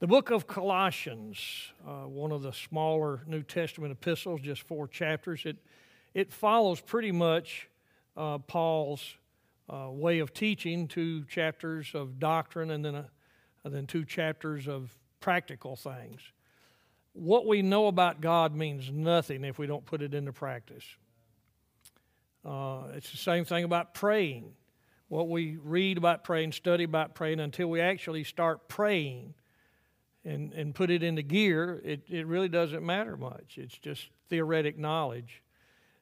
The book of Colossians, uh, one of the smaller New Testament epistles, just four chapters, it, it follows pretty much uh, Paul's uh, way of teaching, two chapters of doctrine and then, a, and then two chapters of practical things. What we know about God means nothing if we don't put it into practice. Uh, it's the same thing about praying. What we read about praying, study about praying, until we actually start praying and, and put it into gear, it, it really doesn't matter much. It's just theoretic knowledge.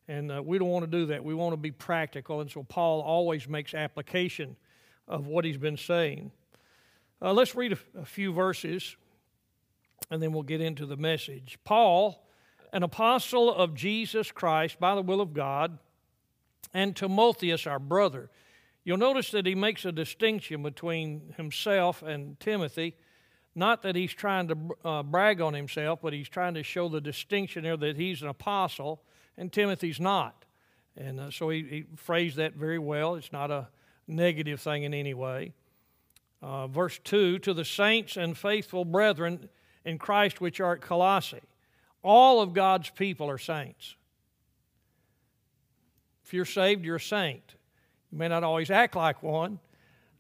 And uh, we don't want to do that. We want to be practical. And so Paul always makes application of what he's been saying. Uh, let's read a, a few verses and then we'll get into the message. Paul, an apostle of Jesus Christ by the will of God, and Timotheus, our brother. You'll notice that he makes a distinction between himself and Timothy. Not that he's trying to uh, brag on himself, but he's trying to show the distinction there that he's an apostle and Timothy's not. And uh, so he, he, phrased that very well. It's not a negative thing in any way. Uh, verse 2 To the saints and faithful brethren in Christ which are at Colossae, all of God's people are saints. If you're saved, you're a saint. You may not always act like one,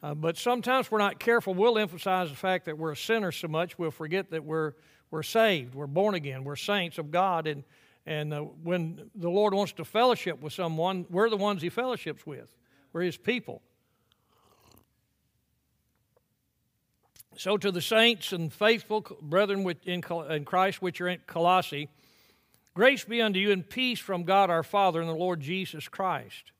uh, but sometimes we're not careful. We'll emphasize the fact that we're a sinner so much, we'll forget that we're, we're saved, we're born again, we're saints of God. And, and uh, when the Lord wants to fellowship with someone, we're the ones He fellowships with, we're His people. So, to the saints and faithful brethren in Christ which are in Colossae, grace be unto you and peace from God our Father and the Lord Jesus Christ.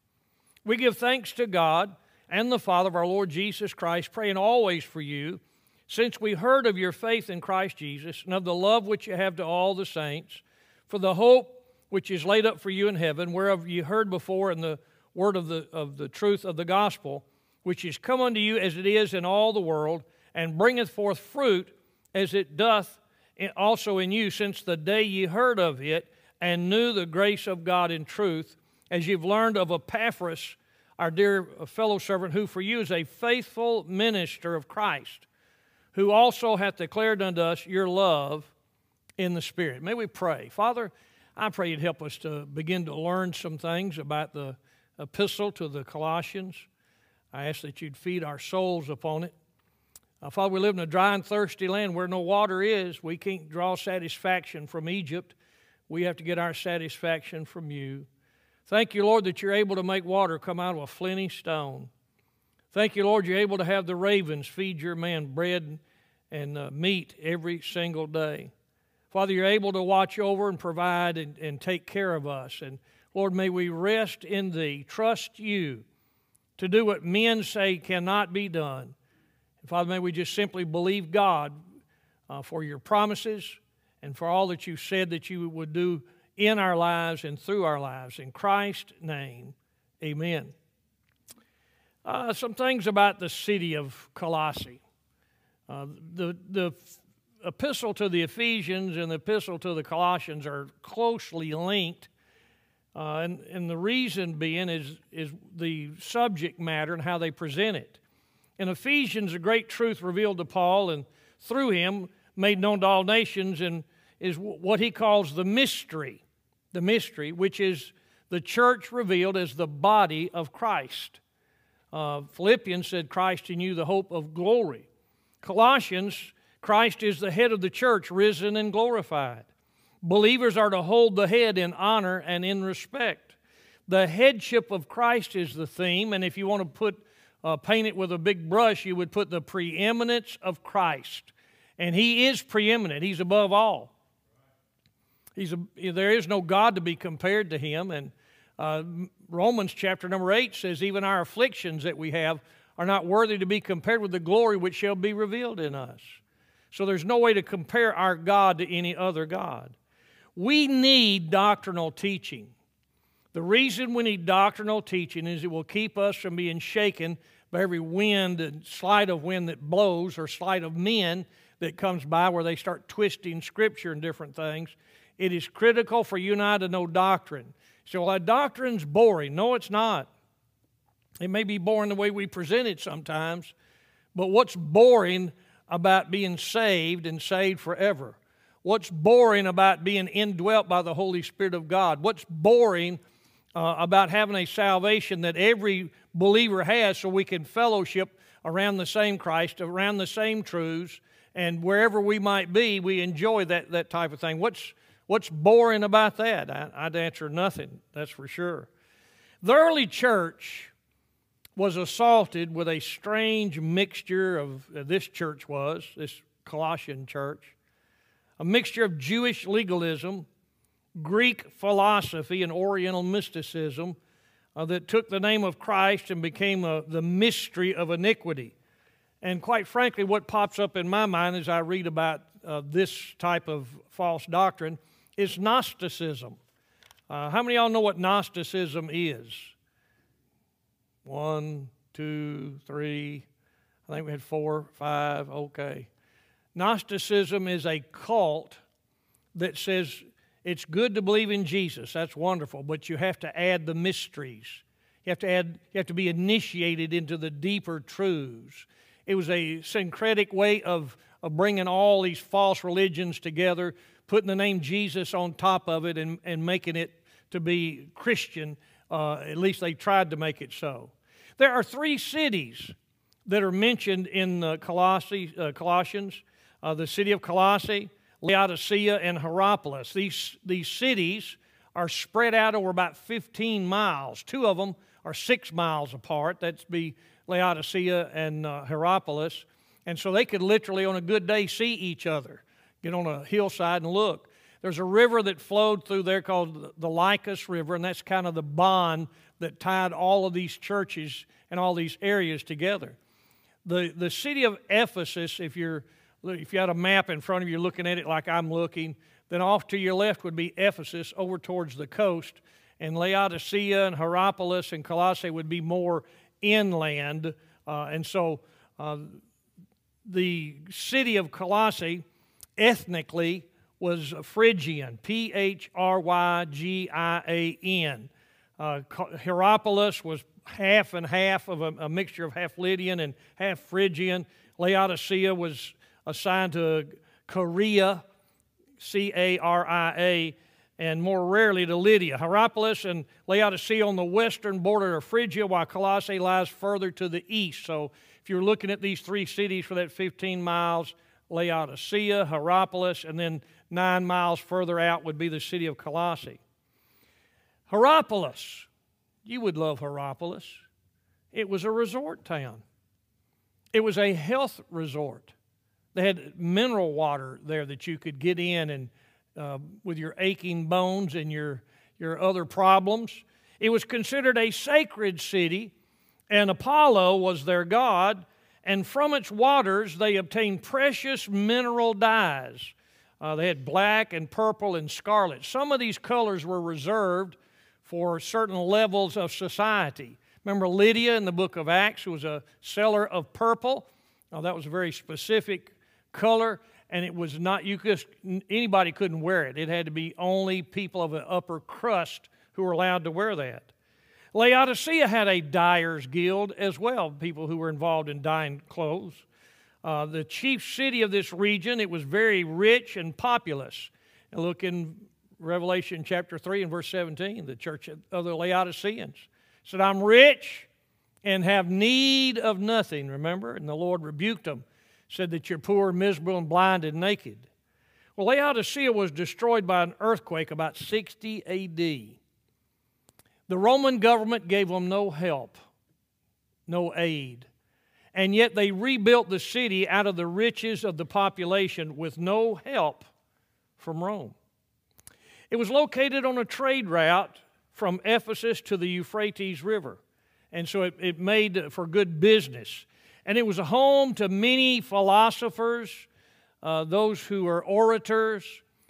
We give thanks to God and the Father of our Lord Jesus Christ, praying always for you, since we heard of your faith in Christ Jesus and of the love which you have to all the saints, for the hope which is laid up for you in heaven, whereof you heard before in the word of the, of the truth of the gospel, which is come unto you as it is in all the world, and bringeth forth fruit as it doth also in you, since the day ye heard of it and knew the grace of God in truth as you've learned of Epaphras, our dear fellow servant, who for you is a faithful minister of Christ, who also hath declared unto us your love in the Spirit. May we pray. Father, I pray you'd help us to begin to learn some things about the epistle to the Colossians. I ask that you'd feed our souls upon it. Uh, Father, we live in a dry and thirsty land where no water is. We can't draw satisfaction from Egypt. We have to get our satisfaction from you. Thank you, Lord, that you're able to make water come out of a flinty stone. Thank you, Lord, you're able to have the ravens feed your man bread and uh, meat every single day. Father, you're able to watch over and provide and, and take care of us. And Lord, may we rest in Thee, trust You to do what men say cannot be done. And Father, may we just simply believe God uh, for Your promises and for all that You said that You would do in our lives and through our lives. In Christ's name, amen. Uh, some things about the city of Colossae. Uh, the, the epistle to the Ephesians and the epistle to the Colossians are closely linked. Uh, and, and the reason being is, is the subject matter and how they present it. In Ephesians, a great truth revealed to Paul and through him made known to all nations and is what he calls the mystery the mystery, which is the church revealed as the body of Christ. Uh, Philippians said, Christ in you, the hope of glory. Colossians, Christ is the head of the church, risen and glorified. Believers are to hold the head in honor and in respect. The headship of Christ is the theme, and if you want to put uh, paint it with a big brush, you would put the preeminence of Christ. And He is preeminent, He's above all. He's a, there is no God to be compared to him. And uh, Romans chapter number 8 says, Even our afflictions that we have are not worthy to be compared with the glory which shall be revealed in us. So there's no way to compare our God to any other God. We need doctrinal teaching. The reason we need doctrinal teaching is it will keep us from being shaken by every wind and slide of wind that blows or slide of men that comes by where they start twisting scripture and different things. It is critical for you and I to know doctrine. So, well, doctrine's boring. No, it's not. It may be boring the way we present it sometimes, but what's boring about being saved and saved forever? What's boring about being indwelt by the Holy Spirit of God? What's boring uh, about having a salvation that every believer has so we can fellowship around the same Christ, around the same truths, and wherever we might be, we enjoy that, that type of thing. What's, what's boring about that? I, I'd answer nothing, that's for sure. The early church was assaulted with a strange mixture of, uh, this church was, this Colossian church, a mixture of Jewish legalism, Greek philosophy, and Oriental mysticism uh, that took the name of Christ and became a, the mystery of iniquity. And quite frankly, what pops up in my mind as I read about uh, this type of false doctrine is Gnosticism. Uh, how many of y'all know what Gnosticism is? One, two, three. I think we had four, five. Okay. Gnosticism is a cult that says it's good to believe in Jesus. That's wonderful, but you have to add the mysteries. You have to add you have to be initiated into the deeper truths. It was a syncretic way of, of bringing all these false religions together, putting the name Jesus on top of it, and, and making it to be Christian. Uh, at least they tried to make it so. There are three cities that are mentioned in uh, Colossi, uh, Colossians uh, the city of Colossae, Laodicea, and Hierapolis. These, these cities are spread out over about 15 miles. Two of them are six miles apart. That's be Laodicea and uh, Hierapolis. And so they could literally, on a good day, see each other, get on a hillside and look. There's a river that flowed through there called the Lycus River, and that's kind of the bond that tied all of these churches and all these areas together. The, the city of Ephesus, if you're if you had a map in front of you looking at it like I'm looking, then off to your left would be Ephesus over towards the coast, and Laodicea and Hierapolis and Colossae would be more inland. Uh, and so uh, the city of Colossae ethnically was Phrygian, P H R Y G I A N. Uh, Hierapolis was half and half of a, a, mixture of half Lydian and half Phrygian. Laodicea was assigned to Caria, C A R I A, and more rarely to Lydia. Hierapolis and Laodicea on the western border of Phrygia, while Colossae lies further to the east. So if you're looking at these three cities for that 15 miles, Laodicea, Hierapolis, and then nine miles further out would be the city of Colossae. Hierapolis. You would love Hierapolis. It was a resort town, it was a health resort. They had mineral water there that you could get in and uh, with your aching bones and your, your other problems. It was considered a sacred city, and Apollo was their god, and from its waters they obtained precious mineral dyes. Uh, they had black and purple and scarlet. Some of these colors were reserved for certain levels of society. Remember Lydia in the book of Acts, was a seller of purple? Now, that was a very specific color, and it was not, you could, anybody couldn't wear it. It had to be only people of an upper crust who were allowed to wear that. Laodicea had a dyer's guild as well, people who were involved in dyeing clothes. Uh, the chief city of this region, it was very rich and populous. And look in Revelation chapter 3 and verse 17, the church of the Laodiceans said, I'm rich and have need of nothing, remember? And the Lord rebuked them, said that you're poor, miserable, and blind and naked. Well, Laodicea was destroyed by an earthquake about 60 AD. The Roman government gave them no help, no aid. And yet they rebuilt the city out of the riches of the population with no help from Rome. It was located on a trade route from Ephesus to the Euphrates River. And so it, it made for good business. And it was a home to many philosophers, uh, those who were orators,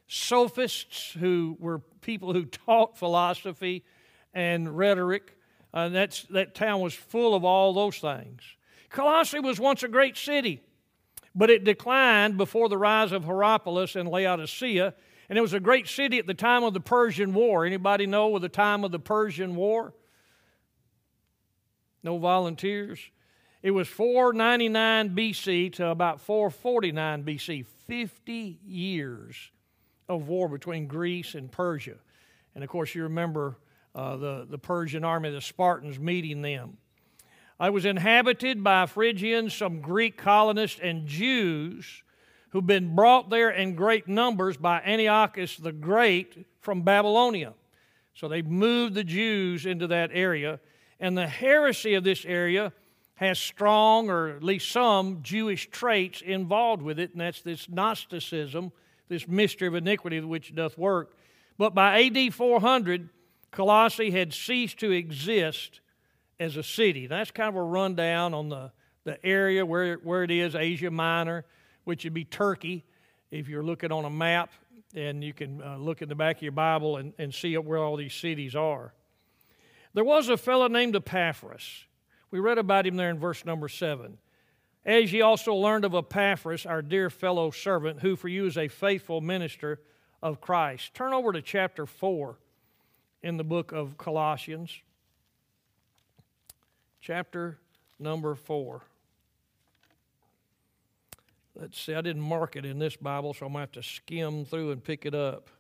sophists, who were people who taught philosophy and rhetoric. Uh, that's, that town was full of all those things. Colossae was once a great city, but it declined before the rise of Hierapolis and Laodicea and it was a great city at the time of the Persian War. Anybody know of the time of the Persian War? No volunteers? It was 499 BC to about 449 BC, 50 years of war between Greece and Persia. And of course, you remember uh, the, the Persian army, the Spartans meeting them. I was inhabited by Phrygians, some Greek colonists, and Jews who've been brought there in great numbers by Antiochus the Great from Babylonia. So they moved the Jews into that area. And the heresy of this area has strong, or at least some, Jewish traits involved with it, and that's this Gnosticism, this mystery of iniquity which doth work. But by AD 400, Colossae had ceased to exist as a city. That's kind of a rundown on the, the area where, where it is, Asia Minor, which would be Turkey, if you're looking on a map, and you can uh, look in the back of your Bible and, and see where all these cities are. There was a fellow named Epaphras. We read about him there in verse number 7. As ye also learned of Epaphras, our dear fellow servant, who for you is a faithful minister of Christ. Turn over to chapter 4 in the book of Colossians chapter number 4. Let's see, I didn't mark it in this Bible, so I'm going to have to skim through and pick it up.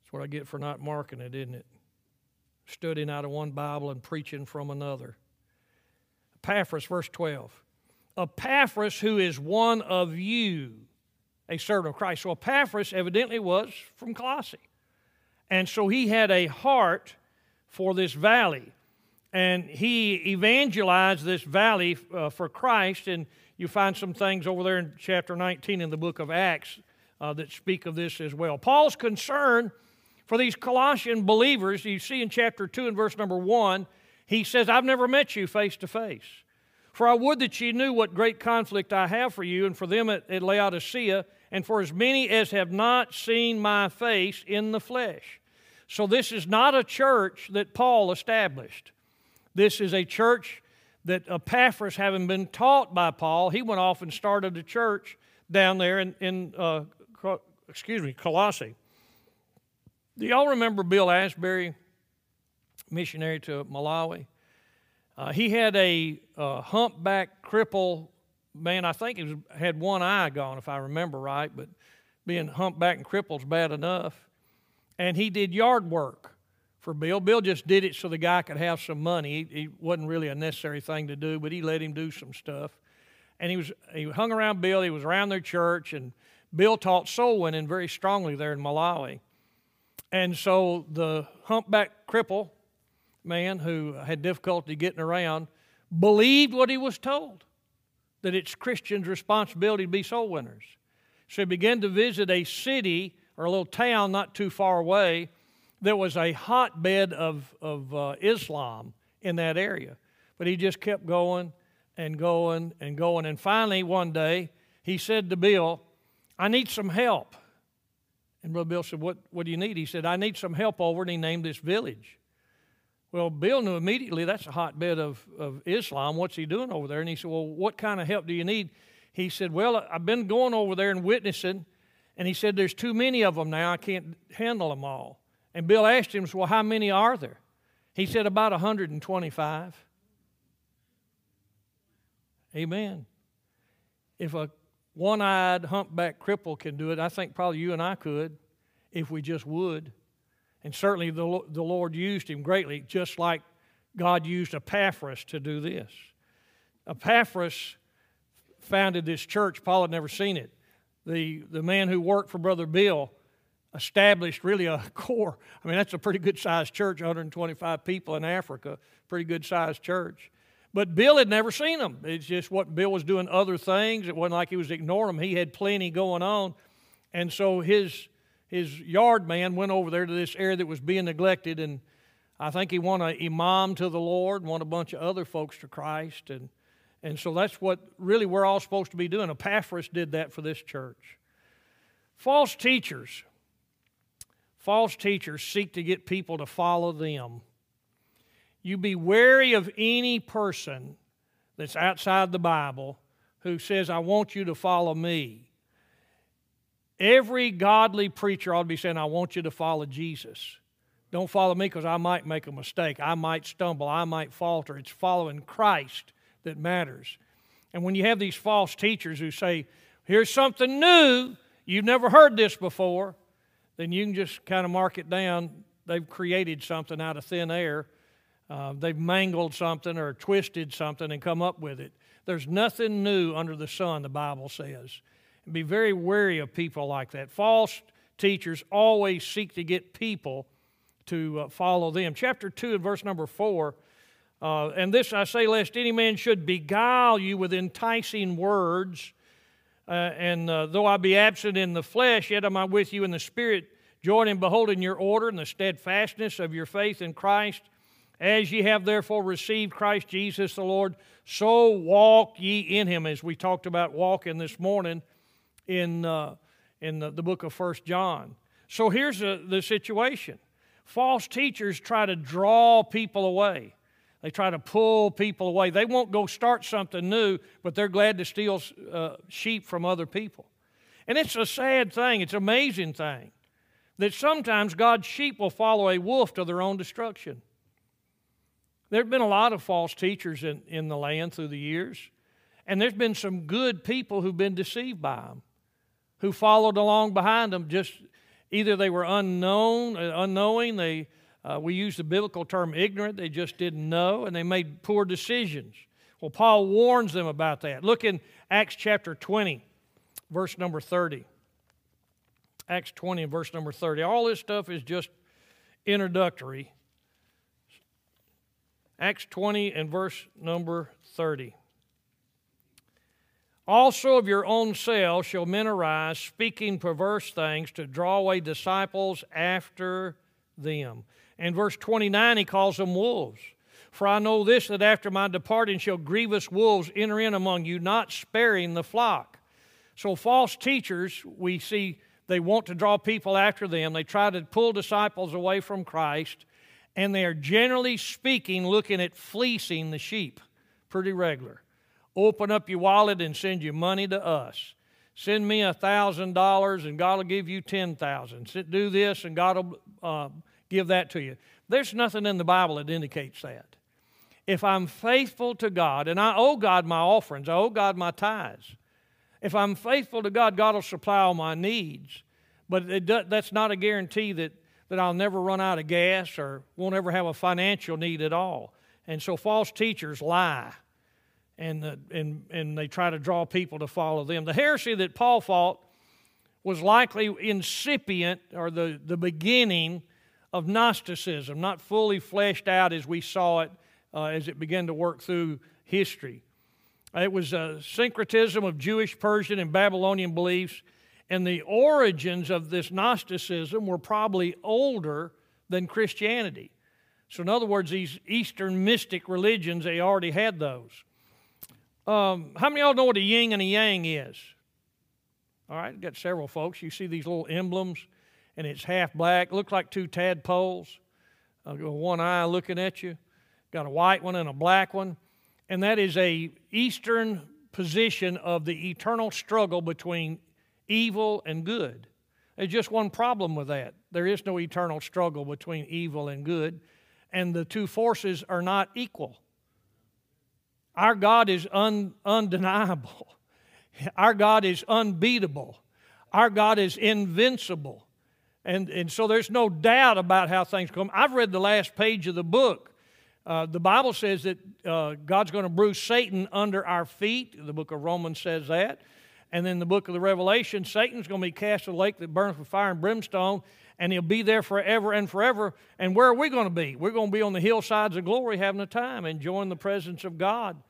That's what I get for not marking it, isn't it? Studying out of one Bible and preaching from another. Epaphras, verse 12. Epaphras, who is one of you, a servant of Christ. So Epaphras evidently was from Colossae. And so he had a heart for this valley. And he evangelized this valley uh, for Christ. And you find some things over there in chapter 19 in the book of Acts uh, that speak of this as well. Paul's concern for these Colossian believers, you see in chapter 2 and verse number 1, he says, I've never met you face to face. For I would that ye knew what great conflict I have for you and for them at, at Laodicea, and for as many as have not seen my face in the flesh. So, this is not a church that Paul established. This is a church that Epaphras, having been taught by Paul, he went off and started a church down there in, in uh, excuse me, Colossae. Do y'all remember Bill Asbury, missionary to Malawi? Uh, he had a uh, humpback cripple man. I think he was, had one eye gone, if I remember right, but being humpback and crippled's bad enough. And he did yard work for Bill. Bill just did it so the guy could have some money. He wasn't really a necessary thing to do, but he let him do some stuff. And he was he hung around Bill. He was around their church, and Bill taught soul winning very strongly there in Malawi. And so the humpback cripple man who had difficulty getting around believed what he was told that it's Christians' responsibility to be soul winners. So he began to visit a city or a little town not too far away that was a hotbed of, of uh, Islam in that area. But he just kept going and going and going. And finally, one day, he said to Bill, I need some help. And Brother Bill said, what, what do you need? He said, I need some help over, and he named this village. Well, Bill knew immediately that's a hotbed of, of Islam. What's he doing over there? And he said, Well, what kind of help do you need? He said, Well, I've been going over there and witnessing. And he said, There's too many of them now. I can't handle them all. And Bill asked him, Well, how many are there? He said, About 125. Amen. If a one eyed, humpback cripple can do it, I think probably you and I could if we just would. And certainly the, the Lord used him greatly, just like God used Epaphras to do this. Epaphras founded this church. Paul had never seen it. The, the man who worked for Brother Bill established really a core. I mean, that's a pretty good sized church, 125 people in Africa, pretty good sized church. But Bill had never seen them. It's just what Bill was doing other things. It wasn't like he was ignoring them. He had plenty going on. And so his his yard man went over there to this area that was being neglected, and I think he won an imam to the Lord, won a bunch of other folks to Christ, and and so that's what really we're all supposed to be doing. Epaphras did that for this church. False teachers. False teachers seek to get people to follow them. You be wary of any person that's outside the Bible who says, I want you to follow me Every godly preacher ought to be saying, I want you to follow Jesus. Don't follow me because I might make a mistake. I might stumble. I might falter. It's following Christ that matters. And when you have these false teachers who say, here's something new, you've never heard this before, then you can just kind of mark it down. They've created something out of thin air. Uh, they've mangled something or twisted something and come up with it. There's nothing new under the sun, the Bible says. And be very wary of people like that. False teachers always seek to get people to uh, follow them. Chapter 2 and verse number 4 uh, and this I say, lest any man should beguile you with enticing words. Uh, and uh, though I be absent in the flesh, yet am I with you in the spirit, joining in beholding your order and the steadfastness of your faith in Christ. As ye have therefore received Christ Jesus the Lord, so walk ye in him, as we talked about walking this morning in, uh, in the, the, book of First John. So here's a, the situation false teachers try to draw people away. They try to pull people away. They won't go start something new, but they're glad to steal uh, sheep from other people. And it's a sad thing, it's an amazing thing that sometimes God's sheep will follow a wolf to their own destruction. There have been a lot of false teachers in, in the land through the years, and there's been some good people who've been deceived by them, who followed along behind them. Just either they were unknown, uh, unknowing, they uh, we use the biblical term ignorant. They just didn't know and they made poor decisions. Well, Paul warns them about that. Look in Acts chapter 20, verse number 30. Acts 20 and verse number 30. All this stuff is just introductory. Acts 20 and verse number 30. Also of your own selves shall men arise, speaking perverse things to draw away disciples after them. In verse 29, he calls them wolves. For I know this, that after my departing shall grievous wolves enter in among you, not sparing the flock. So, false teachers, we see they want to draw people after them. They try to pull disciples away from Christ, and they are generally speaking looking at fleecing the sheep pretty regular. Open up your wallet and send your money to us. Send me a thousand dollars and God will give you ten thousand. Do this and God will uh, give that to you. There's nothing in the Bible that indicates that. If I'm faithful to God, and I owe God my offerings, I owe God my tithes. If I'm faithful to God, God will supply all my needs. But that's not a guarantee that, that I'll never run out of gas or won't ever have a financial need at all. And so false teachers lie and, and, and they try to draw people to follow them. The heresy that Paul fought was likely incipient or the, the beginning of Gnosticism, not fully fleshed out as we saw it uh, as it began to work through history. It was a syncretism of Jewish, Persian, and Babylonian beliefs, and the origins of this Gnosticism were probably older than Christianity. So, in other words, these Eastern mystic religions, they already had those. Um, how many of y'all know what a yin and a yang is? All right, got several folks. You see these little emblems and it's half black. Looks like two tadpoles, uh, one eye looking at you. Got a white one and a black one. And that is a Eastern position of the eternal struggle between evil and good. There's just one problem with that. There is no eternal struggle between evil and good, and the two forces are not equal. Our God is un, undeniable. Our God is unbeatable. Our God is invincible. And, and so there's no doubt about how things come. I've read the last page of the book. Uh, the Bible says that uh, God's going to bruise Satan under our feet. The book of Romans says that. And then the book of the Revelation, Satan's going to be cast in a lake that burns with fire and brimstone, and he'll be there forever and forever. And where are we going to be? We're going to be on the hillsides of glory having a time, enjoying the presence of God,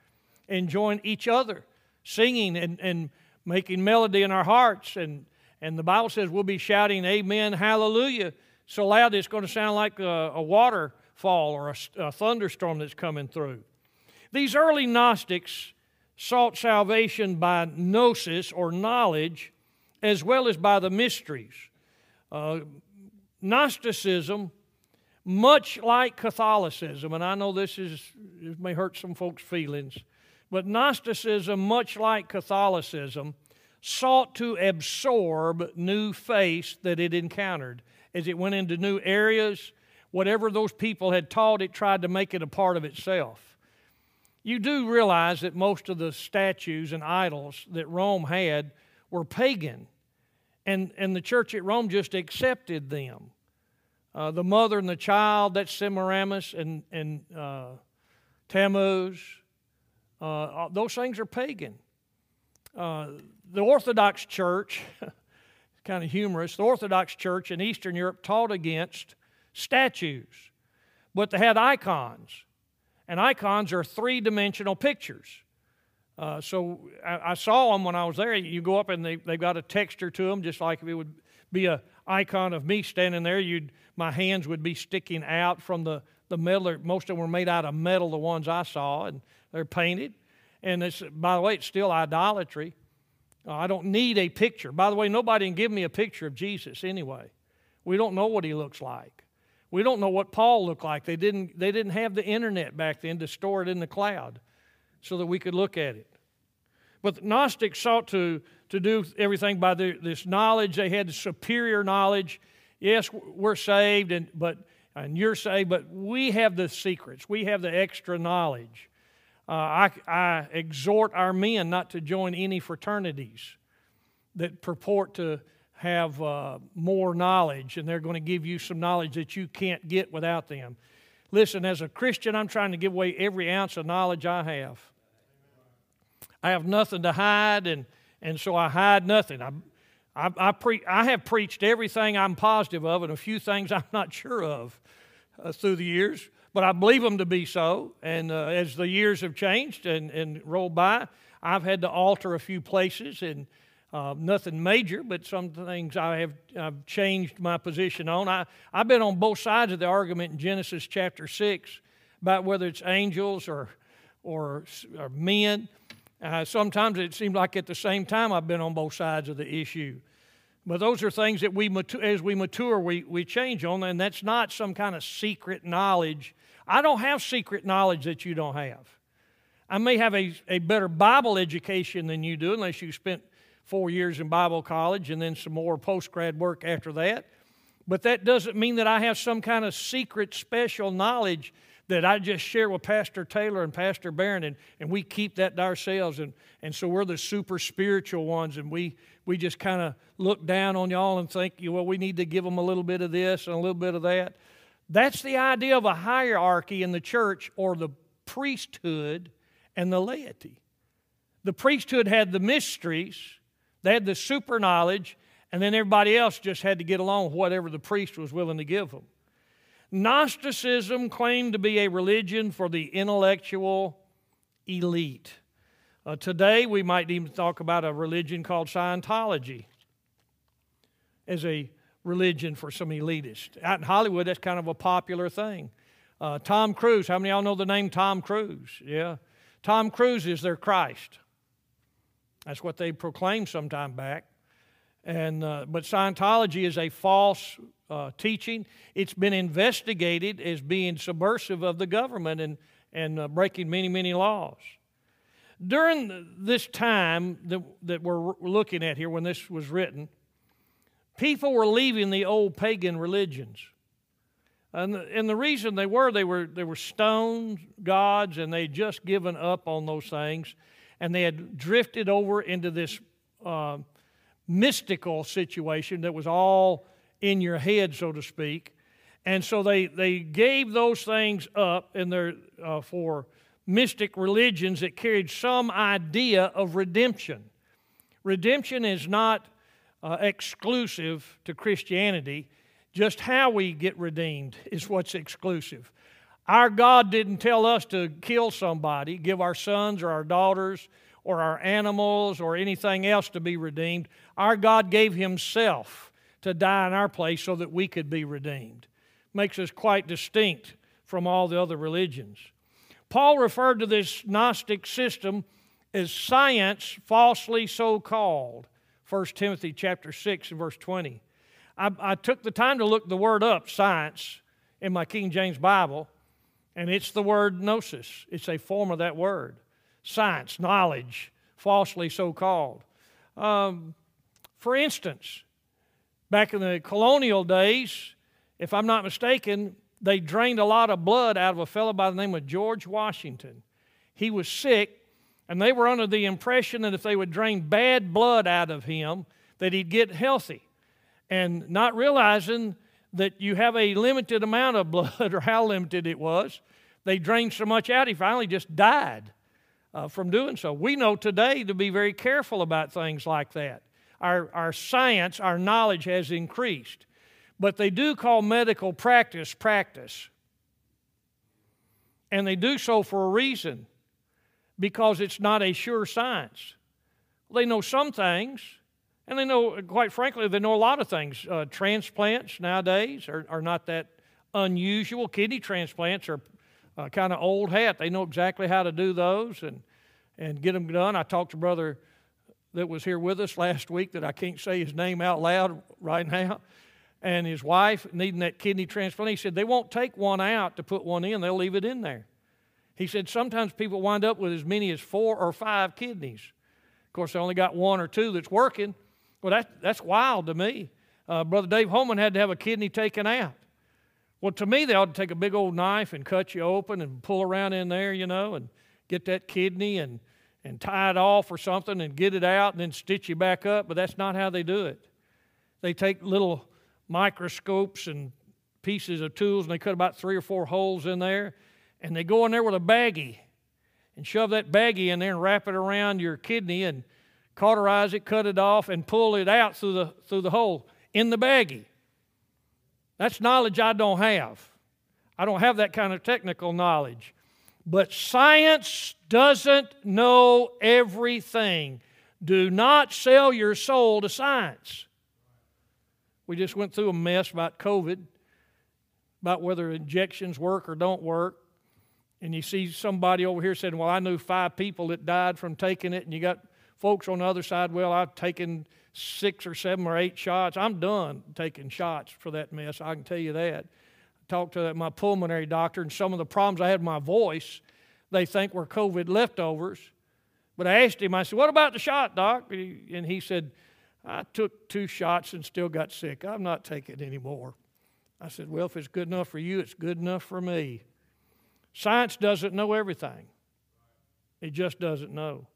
enjoying each other, singing and, and making melody in our hearts and and the Bible says we'll be shouting, Amen, Hallelujah, so loud it's going to sound like a, a waterfall or a, a thunderstorm that's coming through. These early Gnostics sought salvation by gnosis or knowledge as well as by the mysteries. Uh, Gnosticism, much like Catholicism, and I know this, is, this may hurt some folks' feelings, but Gnosticism, much like Catholicism, sought to absorb new faith that it encountered. As it went into new areas, whatever those people had taught, it tried to make it a part of itself. You do realize that most of the statues and idols that Rome had were pagan, and, and the church at Rome just accepted them. Uh, the mother and the child, that's Semiramis and, and uh, Tammuz, uh, those things are pagan. Uh, the Orthodox Church, kind of humorous, the Orthodox Church in Eastern Europe taught against statues, but they had icons. And icons are three dimensional pictures. Uh, so I, I, saw them when I was there. You go up and they, they've got a texture to them, just like if it would be a icon of me standing there, you'd, my hands would be sticking out from the, the metal. Most of them were made out of metal, the ones I saw, and they're painted. And it's, by the way, it's still idolatry. Uh, I don't need a picture. By the way, nobody can give me a picture of Jesus anyway. We don't know what he looks like. We don't know what Paul looked like. They didn't, they didn't have the internet back then to store it in the cloud so that we could look at it. But the Gnostics sought to, to do everything by the, this knowledge. They had superior knowledge. Yes, we're saved, and, but, and you're saved, but we have the secrets. We have the extra knowledge. Uh, I, I exhort our men not to join any fraternities that purport to have uh, more knowledge, and they're going to give you some knowledge that you can't get without them. Listen, as a Christian, I'm trying to give away every ounce of knowledge I have. I have nothing to hide, and, and so I hide nothing. I, I, I, pre- I have preached everything I'm positive of and a few things I'm not sure of uh, through the years but I believe them to be so. And uh, as the years have changed and, and rolled by, I've had to alter a few places and uh, nothing major, but some things I have I've changed my position on. I, I've been on both sides of the argument in Genesis chapter 6 about whether it's angels or, or, or men. Uh, sometimes it seems like at the same time I've been on both sides of the issue. But those are things that we, as we mature, we, we change on, and that's not some kind of secret knowledge I don't have secret knowledge that you don't have. I may have a, a better Bible education than you do, unless you spent four years in Bible college and then some more post grad work after that. But that doesn't mean that I have some kind of secret special knowledge that I just share with Pastor Taylor and Pastor Barron, and, and we keep that to ourselves. And, and so we're the super spiritual ones, and we, we just kind of look down on y'all and think, well, we need to give them a little bit of this and a little bit of that. That's the idea of a hierarchy in the church or the priesthood and the laity. The priesthood had the mysteries, they had the super knowledge, and then everybody else just had to get along with whatever the priest was willing to give them. Gnosticism claimed to be a religion for the intellectual elite. Uh, today, we might even talk about a religion called Scientology as a religion for some elitists. Out in Hollywood, that's kind of a popular thing. Uh, Tom Cruise, how many of y'all know the name Tom Cruise? Yeah. Tom Cruise is their Christ. That's what they proclaimed some time back. And, uh, but Scientology is a false uh, teaching. It's been investigated as being subversive of the government and, and uh, breaking many, many laws. During this time that, that we're looking at here, when this was written, people were leaving the old pagan religions. And the, and the reason they were, they were, they were stone gods and they had just given up on those things. And they had drifted over into this uh, mystical situation that was all in your head, so to speak. And so they, they gave those things up in their, uh, for mystic religions that carried some idea of redemption. Redemption is not uh, exclusive to Christianity. Just how we get redeemed is what's exclusive. Our God didn't tell us to kill somebody, give our sons or our daughters or our animals or anything else to be redeemed. Our God gave Himself to die in our place so that we could be redeemed. Makes us quite distinct from all the other religions. Paul referred to this Gnostic system as science falsely so called. 1 Timothy chapter 6 and verse 20. I, I took the time to look the word up, science, in my King James Bible, and it's the word gnosis. It's a form of that word. Science, knowledge, falsely so called. Um, for instance, back in the colonial days, if I'm not mistaken, they drained a lot of blood out of a fellow by the name of George Washington. He was sick, and they were under the impression that if they would drain bad blood out of him, that he'd get healthy. And not realizing that you have a limited amount of blood, or how limited it was, they drained so much out, he finally just died uh, from doing so. We know today to be very careful about things like that. Our, our science, our knowledge has increased. But they do call medical practice practice. And they do so for a reason because it's not a sure science. They know some things, and they know, quite frankly, they know a lot of things. Uh, transplants nowadays are, are not that unusual. Kidney transplants are uh, kind of old hat. They know exactly how to do those and, and get them done. I talked to brother that was here with us last week that I can't say his name out loud right now, and his wife needing that kidney transplant. He said they won't take one out to put one in, they'll leave it in there. He said sometimes people wind up with as many as four or five kidneys. Of course, they only got one or two that's working. Well, that, that's wild to me. Uh, Brother Dave Holman had to have a kidney taken out. Well, to me, they ought to take a big old knife and cut you open and pull around in there, you know, and get that kidney and, and tie it off or something and get it out and then stitch you back up. But that's not how they do it. They take little microscopes and pieces of tools and they cut about three or four holes in there and they go in there with a baggie and shove that baggie in there and wrap it around your kidney and cauterize it, cut it off, and pull it out through the, through the hole in the baggie. That's knowledge I don't have. I don't have that kind of technical knowledge. But science doesn't know everything. Do not sell your soul to science. We just went through a mess about COVID, about whether injections work or don't work. And you see somebody over here saying, Well, I knew five people that died from taking it, and you got folks on the other side, Well, I've taken six or seven or eight shots. I'm done taking shots for that mess, I can tell you that. I talked to my pulmonary doctor, and some of the problems I had with my voice, they think were COVID leftovers. But I asked him, I said, What about the shot, doc? And he said, I took two shots and still got sick. I'm not taking any more. I said, Well, if it's good enough for you, it's good enough for me. Science doesn't know everything, it just doesn't know.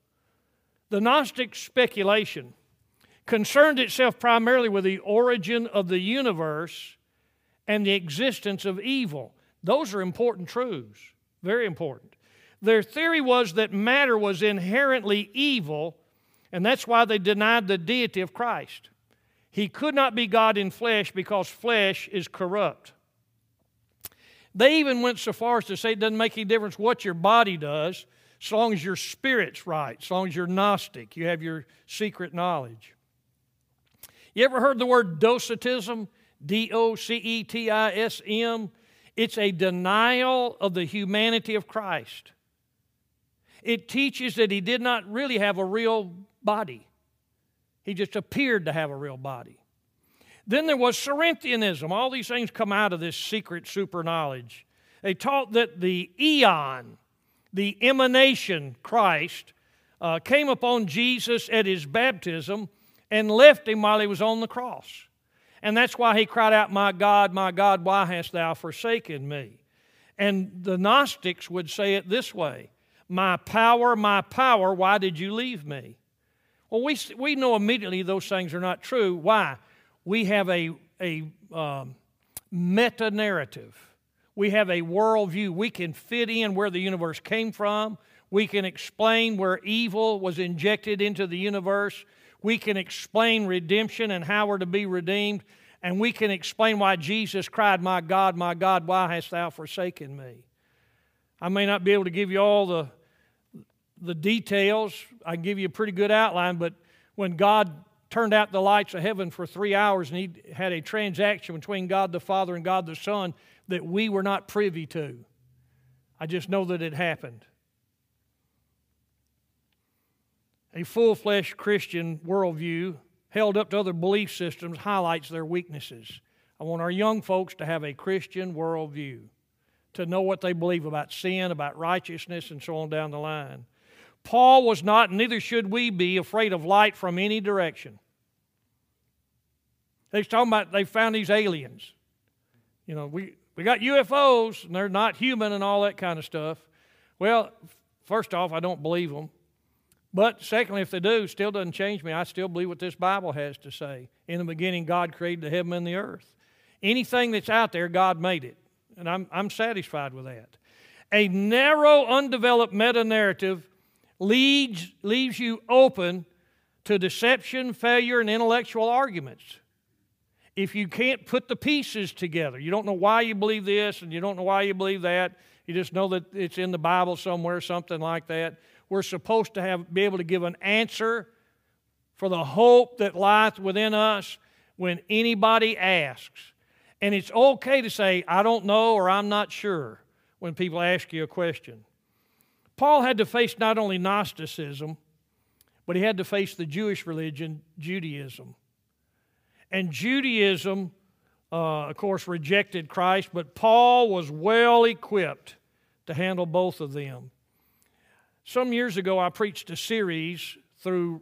The Gnostic speculation concerned itself primarily with the origin of the universe and the existence of evil. Those are important truths, very important. Their theory was that matter was inherently evil, and that's why they denied the deity of Christ. He could not be God in flesh because flesh is corrupt. They even went so far as to say it doesn't make any difference what your body does, as long as your spirit's right, as long as you're Gnostic, you have your secret knowledge. You ever heard the word docetism? D O C E T I S M? It's a denial of the humanity of Christ. It teaches that he did not really have a real body, he just appeared to have a real body. Then there was Cerinthianism. All these things come out of this secret super knowledge. They taught that the eon, the emanation, Christ, uh, came upon Jesus at his baptism and left him while he was on the cross. And that's why he cried out, My God, my God, why hast thou forsaken me? And the Gnostics would say it this way My power, my power, why did you leave me? Well, we, we know immediately those things are not true. Why? We have a, a um, meta narrative, we have a worldview. We can fit in where the universe came from, we can explain where evil was injected into the universe we can explain redemption and how we're to be redeemed, and we can explain why Jesus cried, My God, my God, why hast thou forsaken me? I may not be able to give you all the, the details. I can give you a pretty good outline, but when God turned out the lights of heaven for three hours and he had a transaction between God the Father and God the Son that we were not privy to, I just know that it happened. A full flesh Christian worldview held up to other belief systems highlights their weaknesses. I want our young folks to have a Christian worldview, to know what they believe about sin, about righteousness, and so on down the line. Paul was not, neither should we be, afraid of light from any direction. They're talking about they found these aliens. You know, we, we got UFOs, and they're not human and all that kind of stuff. Well, first off, I don't believe them. But secondly, if they do, still doesn't change me. I still believe what this Bible has to say. In the beginning, God created the heaven and the earth. Anything that's out there, God made it. And I'm, I'm satisfied with that. A narrow, undeveloped meta narrative leaves you open to deception, failure, and intellectual arguments. If you can't put the pieces together, you don't know why you believe this and you don't know why you believe that, you just know that it's in the Bible somewhere, something like that. We're supposed to have, be able to give an answer for the hope that lieth within us when anybody asks. And it's okay to say, I don't know or I'm not sure when people ask you a question. Paul had to face not only Gnosticism, but he had to face the Jewish religion, Judaism. And Judaism, uh, of course, rejected Christ, but Paul was well equipped to handle both of them. Some years ago, I preached a series through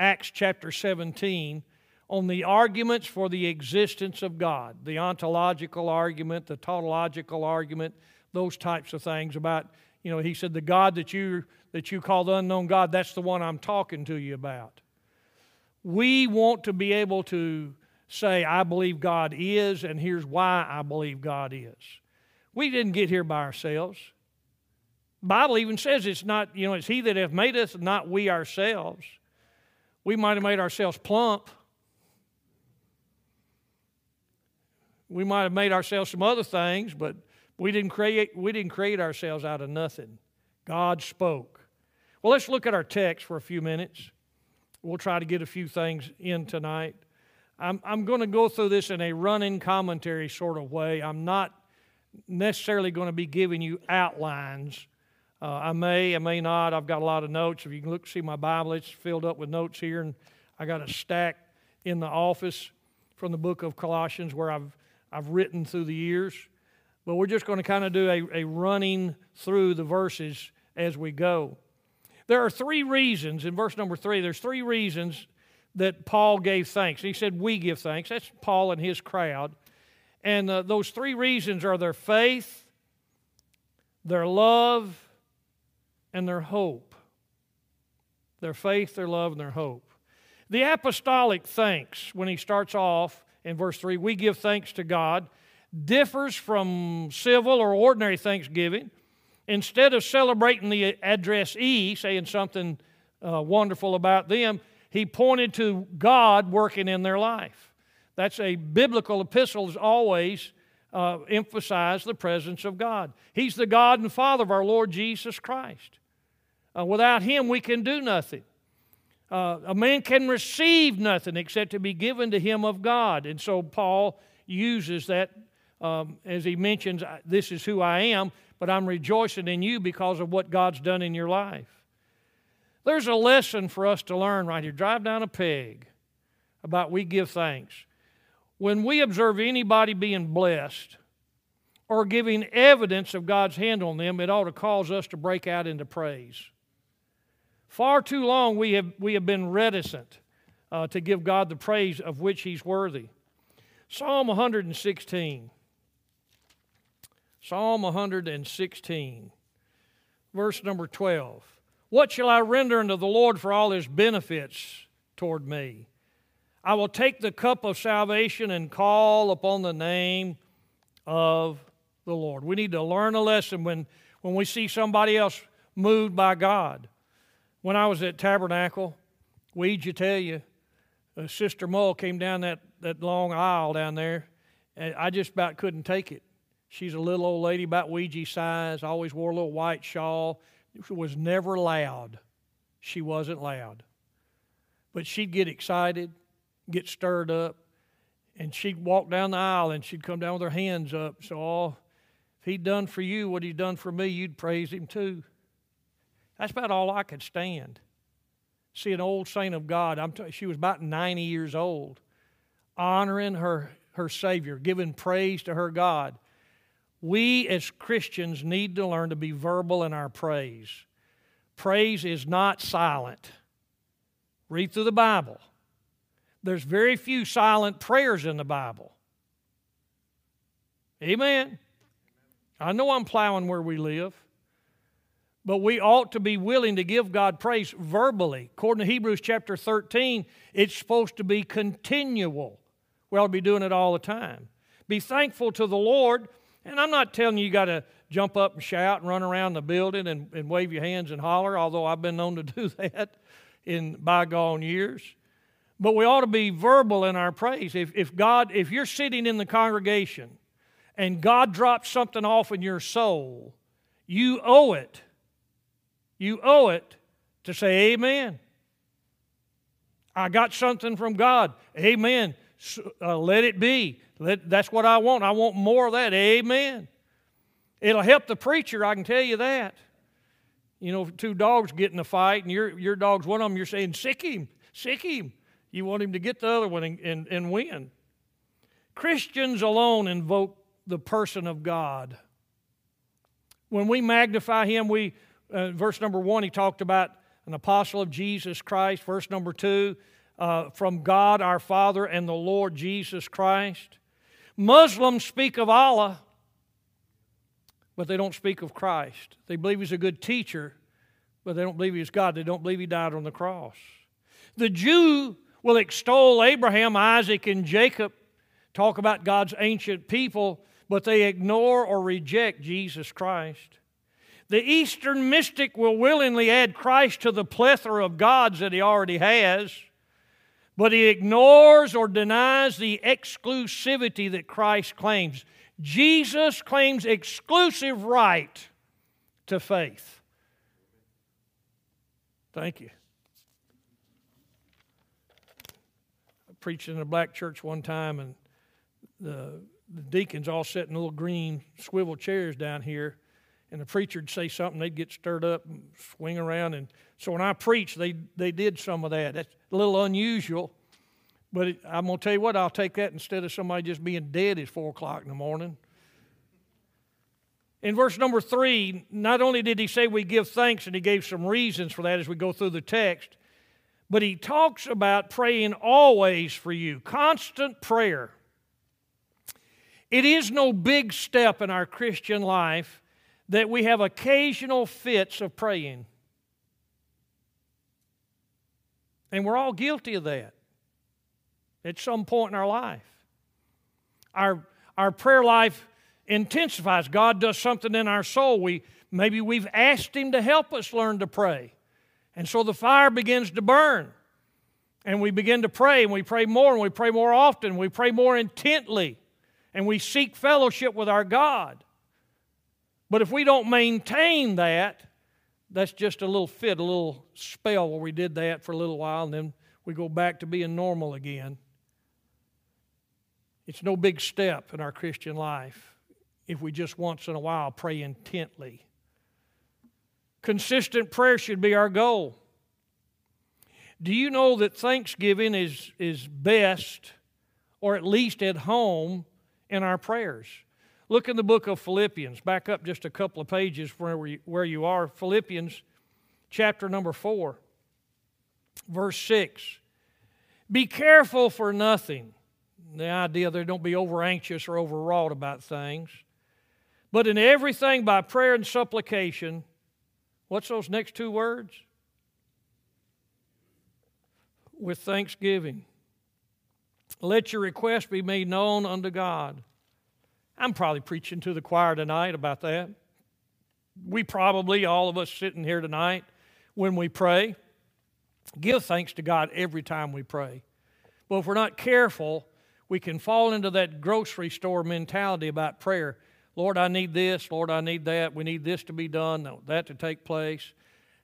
Acts chapter 17 on the arguments for the existence of God, the ontological argument, the teleological argument, those types of things about, you know, he said, the God that you, that you call the unknown God, that's the one I'm talking to you about. We want to be able to say, I believe God is, and here's why I believe God is. We didn't get here by ourselves. Bible even says it's not, you know, it's He that hath made us, not we ourselves. We might have made ourselves plump. We might have made ourselves some other things, but we didn't create, we didn't create ourselves out of nothing. God spoke. Well, let's look at our text for a few minutes. We'll try to get a few things in tonight. I'm, I'm going to go through this in a running commentary sort of way. I'm not necessarily going to be giving you outlines uh, I may, I may not. I've got a lot of notes. If you can look, see my Bible, it's filled up with notes here, and I got a stack in the office from the book of Colossians where I've I've written through the years. But we're just going to kind of do a, a running through the verses as we go. There are three reasons in verse number three. There's three reasons that Paul gave thanks. He said, "We give thanks." That's Paul and his crowd, and uh, those three reasons are their faith, their love, and their hope. Their faith, their love, and their hope. The apostolic thanks, when he starts off in verse 3, we give thanks to God, differs from civil or ordinary thanksgiving. Instead of celebrating the addressee, saying something uh, wonderful about them, he pointed to God working in their life. That's a biblical epistle, is always uh, emphasize the presence of God. He's the God and Father of our Lord Jesus Christ. Uh, without Him, we can do nothing. Uh, a man can receive nothing except to be given to him of God. And so Paul uses that um, as he mentions, This is who I am, but I'm rejoicing in you because of what God's done in your life. There's a lesson for us to learn right here. Drive down a peg about we give thanks. When we observe anybody being blessed or giving evidence of God's hand on them, it ought to cause us to break out into praise. Far too long we have, we have been reticent uh, to give God the praise of which He's worthy. Psalm 116. Psalm 116, verse number 12. What shall I render unto the Lord for all His benefits toward me? I will take the cup of salvation and call upon the name of the Lord. We need to learn a lesson when, when we see somebody else moved by God. When I was at Tabernacle, Ouija tell you, uh, Sister Mull came down that, that long aisle down there, and I just about couldn't take it. She's a little old lady about Ouija size, always wore a little white shawl, was never loud. She wasn't loud. But she'd get excited, get stirred up, and she'd walk down the aisle and she'd come down with her hands up. So, oh, if he'd done for you what he'd done for me, you'd praise him too. That's about all I could stand. See an old saint of God, I'm t- she was about 90 years old, honoring her, her Savior, giving praise to her God. We as Christians need to learn to be verbal in our praise. praise is not silent. Read through the Bible. There's very few silent prayers in the Bible. Amen. I know I'm plowing where we live, but we ought to be willing to give God praise verbally. According to Hebrews chapter 13, it's supposed to be continual. We ought to be doing it all the time. Be thankful to the Lord. And I'm not telling you you got to jump up and shout and run around the building and, and wave your hands and holler, although I've been known to do that in bygone years. But we ought to be verbal in our praise. If, if God, if you're sitting in the congregation and God drops something off in your soul, you owe it. You owe it to say amen. I got something from God. Amen. Uh, let it be. Let, that's what I want. I want more of that. Amen. It'll help the preacher, I can tell you that. You know, two dogs get in a fight and your, your dog's one of them, you're saying, sick him, sick him. You want him to get the other one and, and, and win. Christians alone invoke the person of God. When we magnify him, we, uh, verse number one, he talked about an apostle of Jesus Christ. Verse number two, uh, from God our Father and the Lord Jesus Christ. Muslims speak of Allah, but they don't speak of Christ. They believe he's a good teacher, but they don't believe he's God. They don't believe he died on the cross. The Jew will extol Abraham, Isaac, and Jacob, talk about God's ancient people, but they ignore or reject Jesus Christ. The Eastern mystic will willingly add Christ to the plethora of gods that he already has, but he ignores or denies the exclusivity that Christ claims. Jesus claims exclusive right to faith. Thank you. I preached in a black church one time, and the, the deacons all sat in little green swivel chairs down here, and the preacher'd say something, they'd get stirred up and swing around. And so when I preached, they, they did some of that. That's a little unusual, but it, I'm going to tell you what, I'll take that instead of somebody just being dead at 4 o'clock in the morning. In verse number three, not only did he say we give thanks, and he gave some reasons for that as we go through the text, but he talks about praying always for you, constant prayer. It is no big step in our Christian life that we have occasional fits of praying. And we're all guilty of that at some point in our life. Our, our prayer life intensifies. God does something in our soul. We, maybe we've asked Him to help us learn to pray. And so the fire begins to burn. And we begin to pray, and we pray more, and we pray more often, we pray more intently, and we seek fellowship with our God. But if we don't maintain that, that's just a little fit, a little spell where we did that for a little while, and then we go back to being normal again. It's no big step in our Christian life if we just once in a while pray intently. Consistent prayer should be our goal. Do you know that Thanksgiving is, is best, or at least at home, in our prayers? Look in the book of Philippians. Back up just a couple of pages where, you, where you are. Philippians chapter number 4, verse 6. Be careful for nothing. The idea there don't be over anxious or overwrought about things. But in everything by prayer and supplication, What's those next two words? With thanksgiving. Let your request be made known unto God. I'm probably preaching to the choir tonight about that. We probably, all of us sitting here tonight, when we pray, give thanks to God every time we pray. But if we're not careful, we can fall into that grocery store mentality about prayer. Lord, I need this. Lord, I need that. We need this to be done, that to take place.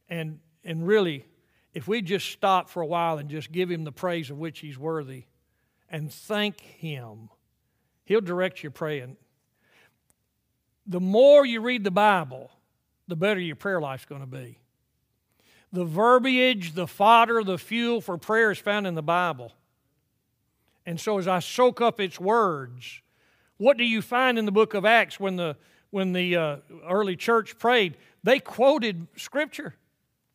And, and really, if we just stop for a while and just give Him the praise of which He's worthy and thank Him, He'll direct your praying. The more you read the Bible, the better your prayer life's going to be. The verbiage, the fodder, the fuel for prayer is found in the Bible. And so as I soak up its words, what do you find in the book of Acts when the, when the uh, early church prayed? They quoted Scripture.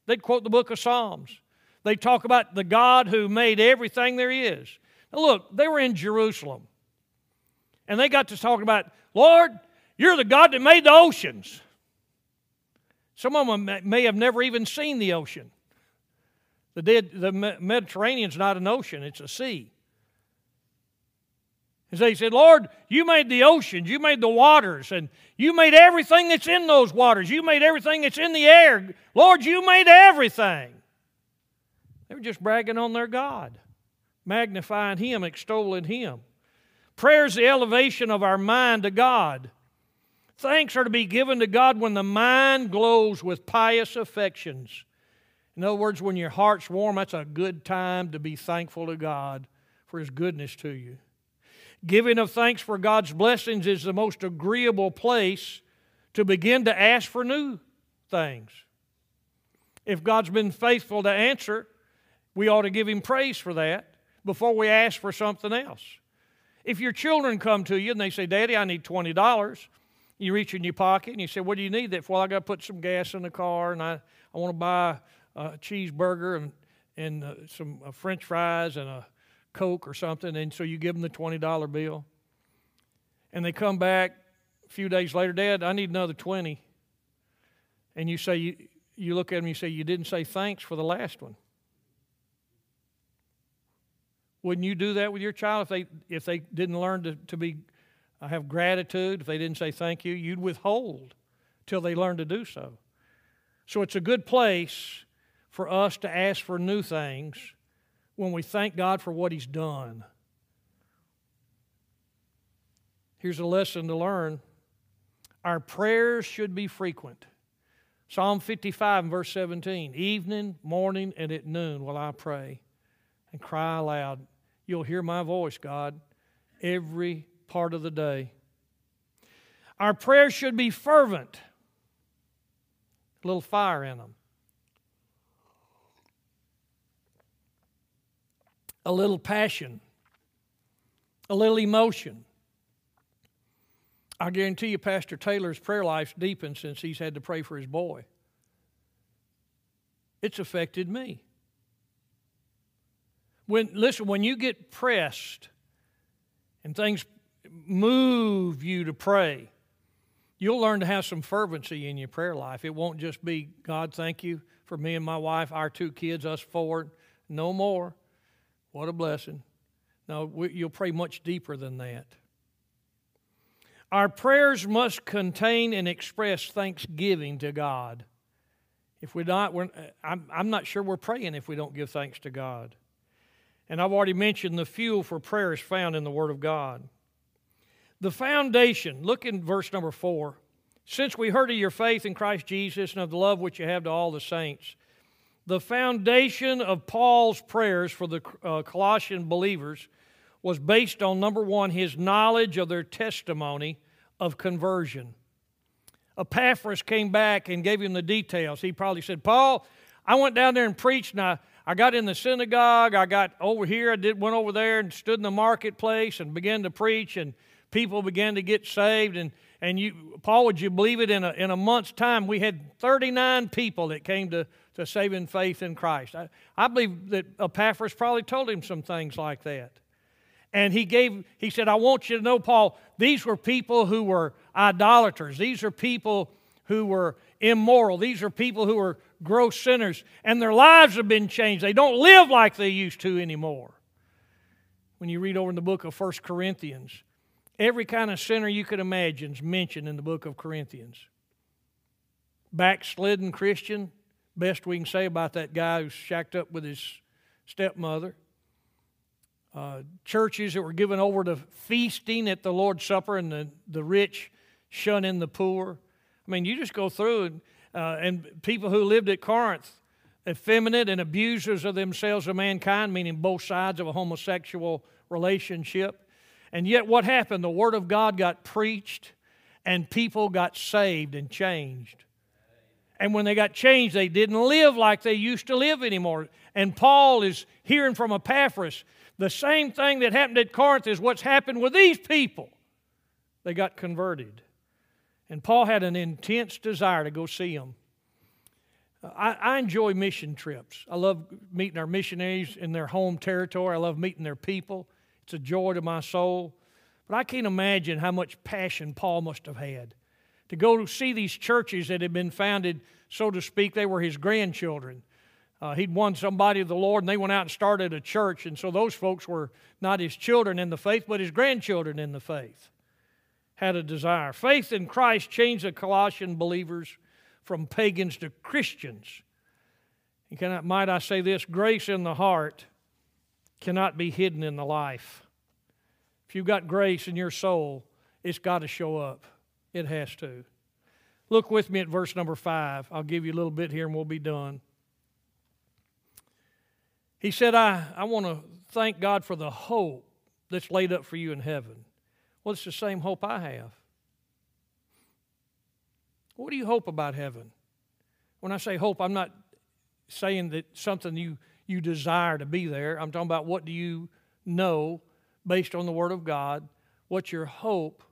They'd quote the book of Psalms. They talk about the God who made everything there is. Now, look, they were in Jerusalem. And they got to talking about, Lord, you're the God that made the oceans. Some of them may have never even seen the ocean. The, dead, the Mediterranean's not an ocean, it's a sea. And so said, Lord, you made the oceans, you made the waters, and you made everything that's in those waters. You made everything that's in the air. Lord, you made everything. They were just bragging on their God, magnifying Him, extolling Him. Prayer is the elevation of our mind to God. Thanks are to be given to God when the mind glows with pious affections. In other words, when your heart's warm, that's a good time to be thankful to God for His goodness to you. Giving of thanks for God's blessings is the most agreeable place to begin to ask for new things. If God's been faithful to answer, we ought to give Him praise for that before we ask for something else. If your children come to you and they say, Daddy, I need $20, you reach in your pocket and you say, What do you need that for? Well, I got to put some gas in the car and I, I want to buy a cheeseburger and, and uh, some uh, french fries and a Coke or something. And so you give them the $20 bill. And they come back a few days later, Dad, I need another 20 And you say, you, you look at them and you say, You didn't say thanks for the last one. Wouldn't you do that with your child if they if they didn't learn to, to be uh, have gratitude, if they didn't say thank you, you'd withhold till they learn to do so. So it's a good place for us to ask for new things when we thank God for what He's done. Here's a lesson to learn our prayers should be frequent. Psalm 55 verse 17 Evening, morning, and at noon will I pray and cry aloud You'll hear my voice, God, every part of the day. Our prayers should be fervent, a little fire in them, a little passion, a little emotion. I guarantee you, Pastor Taylor's prayer life's deepened since he's had to pray for his boy. It's affected me. When listen, when you get pressed and things move you to pray, you'll learn to have some fervency in your prayer life. It won't just be, God, thank you for me and my wife, our two kids, us four. No more. What a blessing. No, we, you'll pray much deeper than that. Our prayers must contain and express thanksgiving to God. If we're not, we're, I'm, I'm not sure we're praying if we don't give thanks to God. And I've already mentioned the fuel for prayer is found in the Word of God. The foundation, look in verse number four. Since we heard of your faith in Christ Jesus and of the love which you have to all the saints, the foundation of Paul's prayers for the uh, Colossian believers was based on number one, his knowledge of their testimony of conversion. Epaphras came back and gave him the details. He probably said, Paul, I went down there and preached, and I, I got in the synagogue. I got over here. I did went over there and stood in the marketplace and began to preach, and people began to get saved. And and you, Paul, would you believe it? In a in a month's time, we had 39 people that came to to saving faith in Christ. I, I believe that Epaphras probably told him some things like that. And he gave, he said, I want you to know, Paul, these were people who were idolaters. These are people who were immoral. These are people who are gross sinners, and their lives have been changed. They don't live like they used to anymore. When you read over in the book of First Corinthians, every kind of sinner you could imagine is mentioned in the book of Corinthians. Backslidden Christian, best we can say about that guy who's shacked up with his stepmother. Uh, churches that were given over to feasting at the Lord's Supper and the, the rich shunning the poor. I mean, you just go through and, uh, and people who lived at Corinth, effeminate and abusers of themselves of mankind, meaning both sides of a homosexual relationship. And yet, what happened? The Word of God got preached, and people got saved and changed. And when they got changed, they didn't live like they used to live anymore. And Paul is hearing from Epaphras the same thing that happened at Corinth is what's happened with these people. They got converted. And Paul had an intense desire to go see them. I, I enjoy mission trips. I love meeting our missionaries in their home territory. I love meeting their people. It's a joy to my soul. But I can't imagine how much passion Paul must have had to go to see these churches that had been founded, so to speak, they were his grandchildren. Uh, he'd won somebody of the Lord, and they went out and started a church. And so those folks were not his children in the faith, but his grandchildren in the faith. Had a desire. Faith in Christ changed the Colossian believers from pagans to Christians. And can I, might I say this? Grace in the heart cannot be hidden in the life. If you've got grace in your soul, it's got to show up. It has to. Look with me at verse number five. I'll give you a little bit here and we'll be done. He said, I, I want to thank God for the hope that's laid up for you in heaven. Well, it's the same hope I have. What do you hope about heaven? When I say hope, I'm not saying that something you, you desire to be there. I'm talking about what do you know based on the Word of God? What's your hope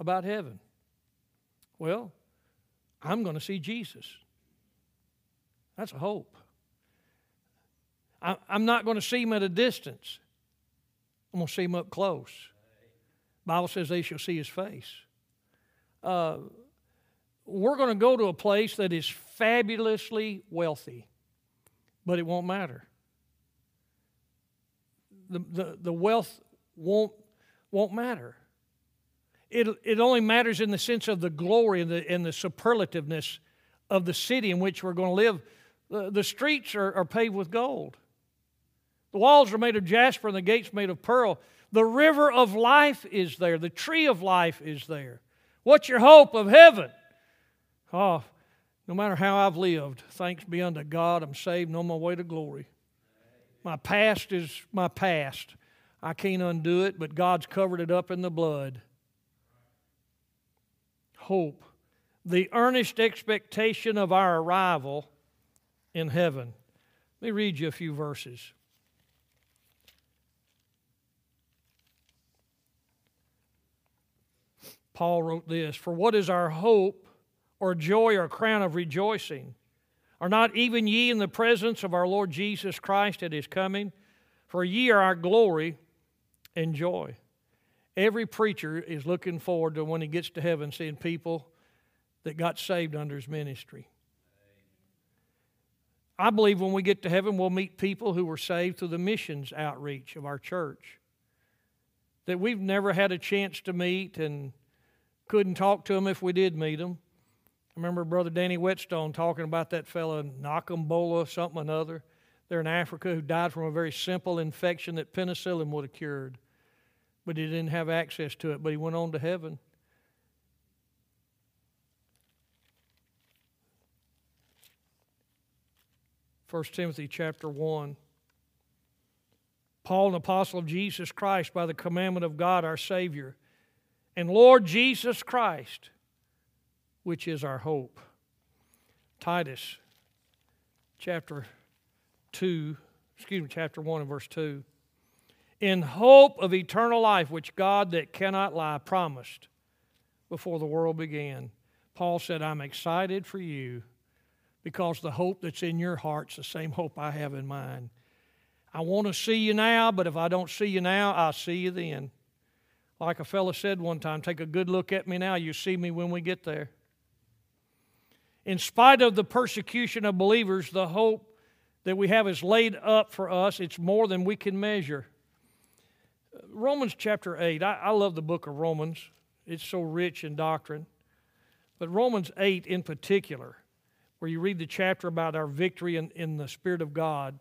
about heaven? Well, I'm going to see Jesus. That's a hope. I'm not going to see him at a distance. I'm going to see him up close. Bible says they shall see his face. Uh, we're going to go to a place that is fabulously wealthy, but it won't matter. The, the, the wealth won't, won't matter. It, it only matters in the sense of the glory and the, and the superlativeness of the city in which we're going to live. The, the streets are, are paved with gold. The walls are made of jasper and the gates made of pearl. The river of life is there. The tree of life is there. What's your hope of heaven? Oh, no matter how I've lived, thanks be unto God, I'm saved and on my way to glory. My past is my past. I can't undo it, but God's covered it up in the blood. Hope. The earnest expectation of our arrival in heaven. Let me read you a few verses. Paul wrote this For what is our hope or joy or crown of rejoicing? Are not even ye in the presence of our Lord Jesus Christ at his coming? For ye are our glory and joy. Every preacher is looking forward to when he gets to heaven seeing people that got saved under his ministry. I believe when we get to heaven, we'll meet people who were saved through the missions outreach of our church that we've never had a chance to meet and couldn't talk to them if we did meet them. I remember Brother Danny Whetstone talking about that fellow, Nakambola, something or another, there in Africa, who died from a very simple infection that penicillin would have cured. But he didn't have access to it, but he went on to heaven. First Timothy chapter 1. Paul, an apostle of Jesus Christ, by the commandment of God our Savior and Lord Jesus Christ, which is our hope. Titus chapter 2, excuse me, chapter 1 and verse 2. In hope of eternal life, which God that cannot lie promised before the world began. Paul said, I'm excited for you because the hope that's in your heart's the same hope I have in mine. I want to see you now, but if I don't see you now, I'll see you then. Like a fellow said one time, take a good look at me now, you see me when we get there. In spite of the persecution of believers, the hope that we have is laid up for us. It's more than we can measure. Romans chapter 8, I, I love the book of Romans. It's so rich in doctrine. But Romans 8 in particular, where you read the chapter about our victory in, in the Spirit of God.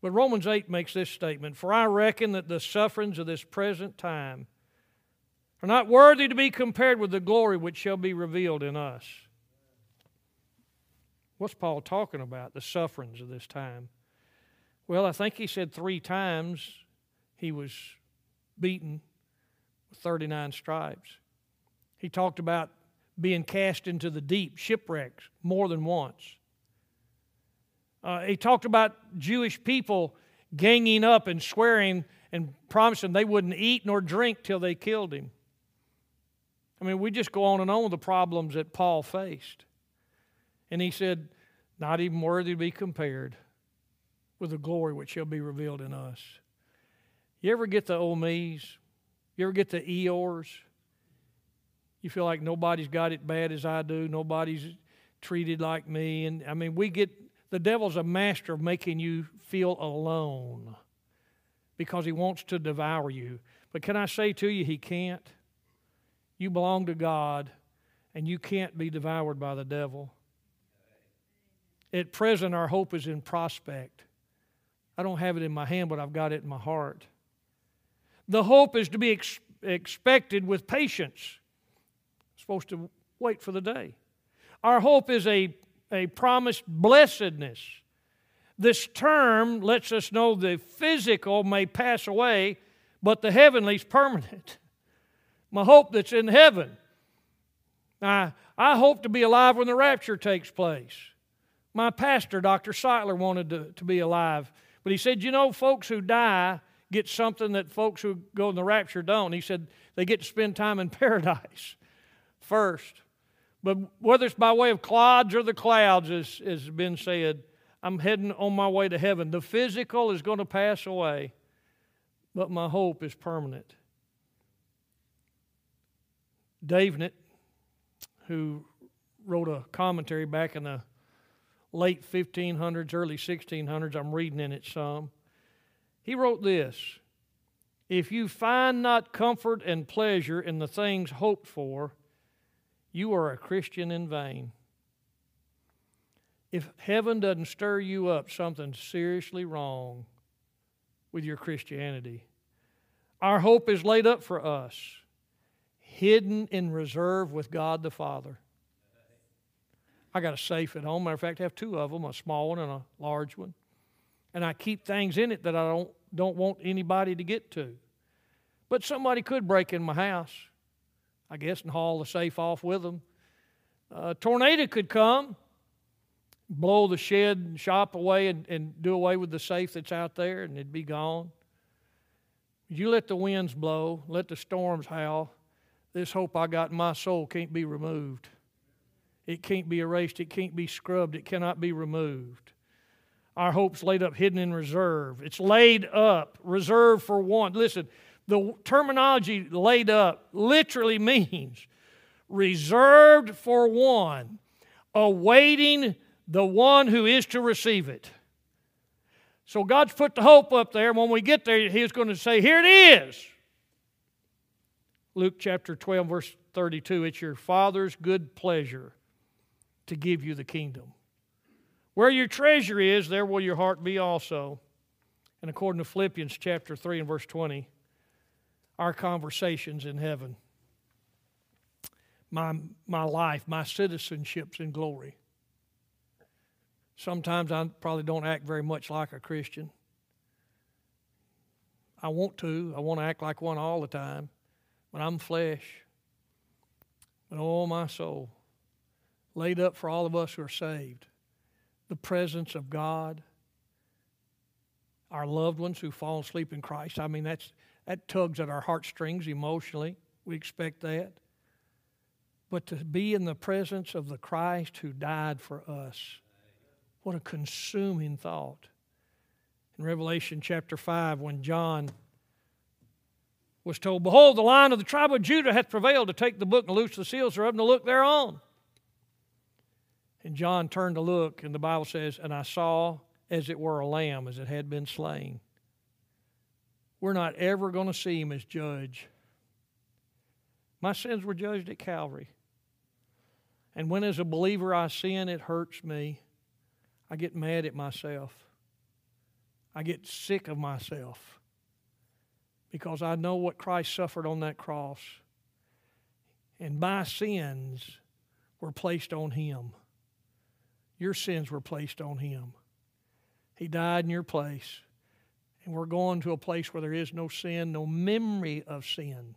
But Romans 8 makes this statement For I reckon that the sufferings of this present time are not worthy to be compared with the glory which shall be revealed in us. What's Paul talking about? The sufferings of this time. Well, I think he said three times he was beaten with 39 stripes. He talked about being cast into the deep, shipwrecks, more than once. Uh, he talked about Jewish people ganging up and swearing and promising they wouldn't eat nor drink till they killed him. I mean, we just go on and on with the problems that Paul faced. And he said, not even worthy to be compared with the glory which shall be revealed in us. You ever get the old me's? You ever get the Eeyores? You feel like nobody's got it bad as I do, nobody's treated like me. And I mean, we get the devil's a master of making you feel alone because he wants to devour you. But can I say to you, he can't? You belong to God, and you can't be devoured by the devil. At present, our hope is in prospect. I don't have it in my hand, but I've got it in my heart. The hope is to be ex- expected with patience. supposed to wait for the day. Our hope is a, a promised blessedness. This term lets us know the physical may pass away, but the heavenly is permanent. My hope that's in heaven. I, I hope to be alive when the rapture takes place. My pastor, Dr. Seitler, wanted to, to be alive. But he said, you know, folks who die get something that folks who go in the rapture don't. He said they get to spend time in paradise first. But whether it's by way of clods or the clouds, as has been said, I'm heading on my way to heaven. The physical is going to pass away, but my hope is permanent. Davenant, who wrote a commentary back in the late 1500s, early 1600s. I'm reading in it some. He wrote this If you find not comfort and pleasure in the things hoped for, you are a Christian in vain. If heaven doesn't stir you up, something's seriously wrong with your Christianity. Our hope is laid up for us, hidden in reserve with God the Father. I got a safe at home. Matter of fact, I have two of them, a small one and a large one. And I keep things in it that I don't, don't want anybody to get to. But somebody could break in my house, I guess, and haul the safe off with them. A tornado could come, blow the shed and shop away and, and do away with the safe that's out there, and it'd be gone. You let the winds blow, let the storms howl. This hope I got in my soul can't be removed. It can't be erased. It can't be scrubbed. It cannot be removed. Our hope's laid up, hidden in reserve. It's laid up, reserved for one. Listen, the terminology laid up literally means reserved for one, awaiting the one who is to receive it. So God's put the hope up there. When we get there, He's going to say, Here it is. Luke chapter 12, verse 32 It's your Father's good pleasure to give you the kingdom. Where your treasure is, there will your heart be also. And according to Philippians chapter 3 and verse 20, our conversations in heaven, my, my life, my citizenships in glory. Sometimes I probably don't act very much like a Christian. I want to. I want to act like one all the time. But I'm flesh. But all my soul laid up for all of us who are saved. The presence of God, our loved ones who fall asleep in Christ. I mean, that's, that tugs at our heartstrings emotionally. We expect that. But to be in the presence of the Christ who died for us, what a consuming thought. In Revelation chapter 5, when John was told, Behold, the lion of the tribe of Judah hath prevailed to take the book and loose the seals thereof and to look thereon. And John turned to look, and the Bible says, And I saw as it were a lamb as it had been slain. We're not ever going to see him as judge. My sins were judged at Calvary. And when, as a believer, I sin, it hurts me. I get mad at myself. I get sick of myself because I know what Christ suffered on that cross. And my sins were placed on him. Your sins were placed on him. He died in your place. And we're going to a place where there is no sin, no memory of sin,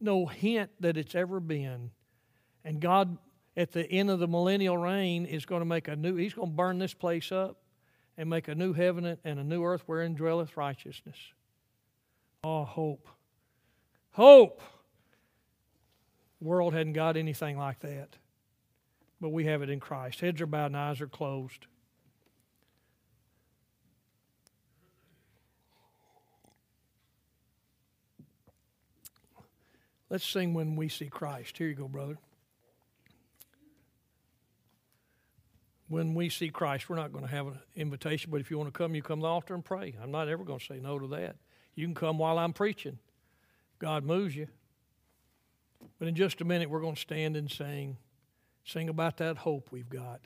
no hint that it's ever been. And God, at the end of the millennial reign, is going to make a new, He's going to burn this place up and make a new heaven and a new earth wherein dwelleth righteousness. Oh, hope. Hope. World hadn't got anything like that. but we have it in Christ. Heads are bowed and eyes are closed. Let's sing when we see Christ. Here you go, brother. When we see Christ, we're not going to have an invitation, but if you want to come, you come to the altar and pray. I'm not ever going to say no to that. You can come while I'm preaching. God moves you. But in just a minute, we're going to stand and sing. Sing about that hope we've got.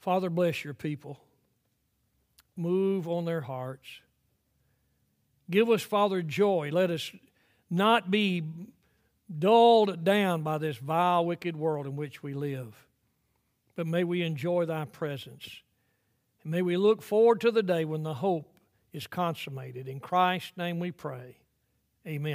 Father, bless your people. Move on their hearts. Give us, Father, joy. Let us not be dulled down by this vile, wicked world in which we live. But may we enjoy thy presence. And may we look forward to the day when the hope is consummated. In Christ's name we pray. Amen.